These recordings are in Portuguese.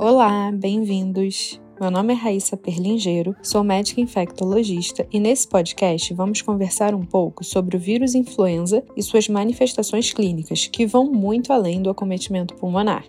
Olá, bem-vindos! Meu nome é Raíssa Perlingeiro, sou médica infectologista e nesse podcast vamos conversar um pouco sobre o vírus influenza e suas manifestações clínicas, que vão muito além do acometimento pulmonar.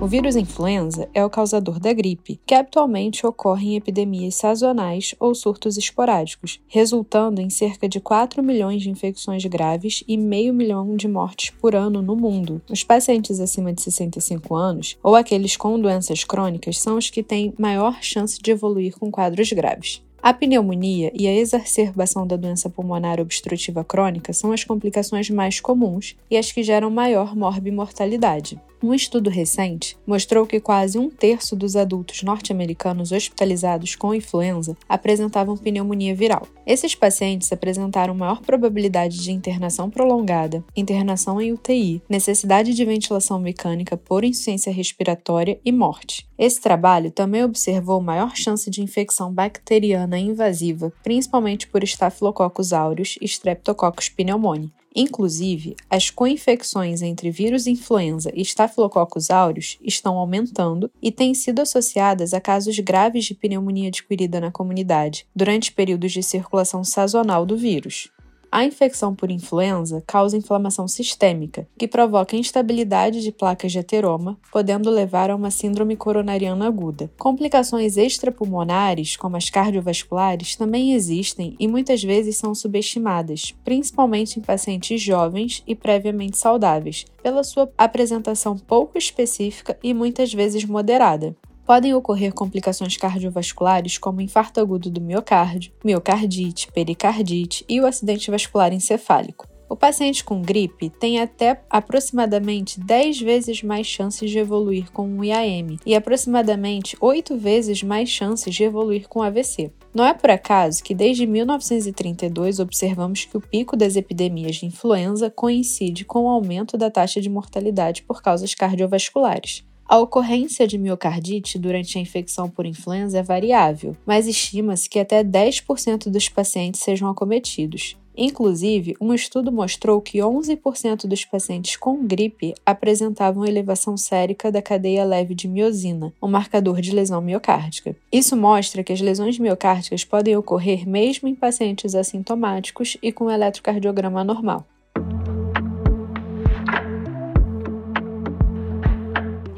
O vírus influenza é o causador da gripe, que atualmente ocorre em epidemias sazonais ou surtos esporádicos, resultando em cerca de 4 milhões de infecções graves e meio milhão de mortes por ano no mundo. Os pacientes acima de 65 anos ou aqueles com doenças crônicas são os que têm maior chance de evoluir com quadros graves. A pneumonia e a exacerbação da doença pulmonar obstrutiva crônica são as complicações mais comuns e as que geram maior morbimortalidade. Um estudo recente mostrou que quase um terço dos adultos norte-americanos hospitalizados com influenza apresentavam pneumonia viral. Esses pacientes apresentaram maior probabilidade de internação prolongada, internação em UTI, necessidade de ventilação mecânica por insuficiência respiratória e morte. Esse trabalho também observou maior chance de infecção bacteriana invasiva, principalmente por Staphylococcus aureus e Streptococcus pneumoniae. Inclusive, as coinfecções entre vírus influenza e Staphylococcus aureus estão aumentando e têm sido associadas a casos graves de pneumonia adquirida na comunidade durante períodos de circulação sazonal do vírus. A infecção por influenza causa inflamação sistêmica, que provoca instabilidade de placas de ateroma, podendo levar a uma síndrome coronariana aguda. Complicações extrapulmonares, como as cardiovasculares, também existem e muitas vezes são subestimadas, principalmente em pacientes jovens e previamente saudáveis, pela sua apresentação pouco específica e muitas vezes moderada podem ocorrer complicações cardiovasculares como infarto agudo do miocárdio, miocardite, pericardite e o acidente vascular encefálico. O paciente com gripe tem até aproximadamente 10 vezes mais chances de evoluir com um IAM e aproximadamente 8 vezes mais chances de evoluir com AVC. Não é por acaso que desde 1932 observamos que o pico das epidemias de influenza coincide com o aumento da taxa de mortalidade por causas cardiovasculares. A ocorrência de miocardite durante a infecção por influenza é variável, mas estima-se que até 10% dos pacientes sejam acometidos. Inclusive, um estudo mostrou que 11% dos pacientes com gripe apresentavam elevação sérica da cadeia leve de miosina, um marcador de lesão miocárdica. Isso mostra que as lesões miocárdicas podem ocorrer mesmo em pacientes assintomáticos e com eletrocardiograma normal.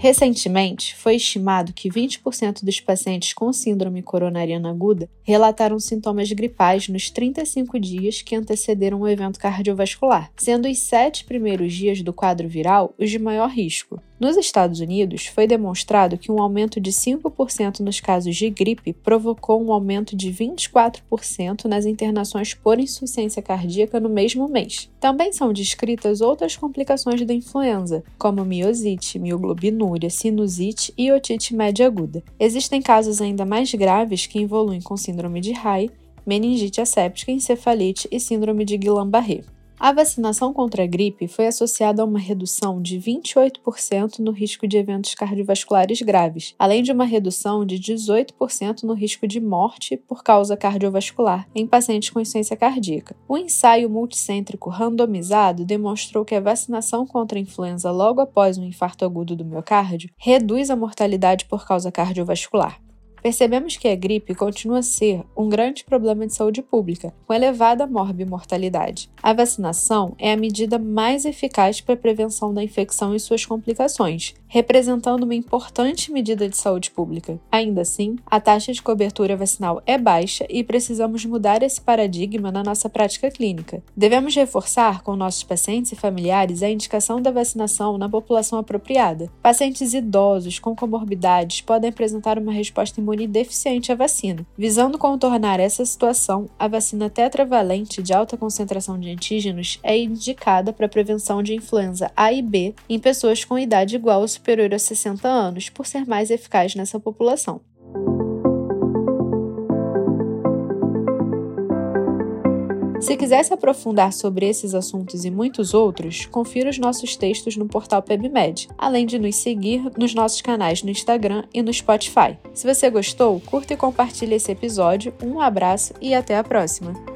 Recentemente, foi estimado que 20% dos pacientes com síndrome coronariana aguda relataram sintomas gripais nos 35 dias que antecederam o evento cardiovascular, sendo os sete primeiros dias do quadro viral os de maior risco. Nos Estados Unidos, foi demonstrado que um aumento de 5% nos casos de gripe provocou um aumento de 24% nas internações por insuficiência cardíaca no mesmo mês. Também são descritas outras complicações da influenza, como miosite, mioglobinuria, sinusite e otite média aguda. Existem casos ainda mais graves que evoluem com síndrome de Raynaud, meningite asséptica, encefalite e síndrome de Guillain-Barré. A vacinação contra a gripe foi associada a uma redução de 28% no risco de eventos cardiovasculares graves, além de uma redução de 18% no risco de morte por causa cardiovascular em pacientes com insuficiência cardíaca. O ensaio multicêntrico randomizado demonstrou que a vacinação contra a influenza logo após um infarto agudo do miocárdio reduz a mortalidade por causa cardiovascular. Percebemos que a gripe continua a ser um grande problema de saúde pública, com elevada morbimortalidade. A vacinação é a medida mais eficaz para a prevenção da infecção e suas complicações, representando uma importante medida de saúde pública. Ainda assim, a taxa de cobertura vacinal é baixa e precisamos mudar esse paradigma na nossa prática clínica. Devemos reforçar com nossos pacientes e familiares a indicação da vacinação na população apropriada. Pacientes idosos com comorbidades podem apresentar uma resposta imune deficiente à vacina. Visando contornar essa situação, a vacina tetravalente de alta concentração de antígenos é indicada para a prevenção de influenza A e B em pessoas com idade igual ou superior a 60 anos, por ser mais eficaz nessa população. Se quiser se aprofundar sobre esses assuntos e muitos outros, confira os nossos textos no portal PebMed, além de nos seguir nos nossos canais no Instagram e no Spotify. Se você gostou, curta e compartilhe esse episódio. Um abraço e até a próxima!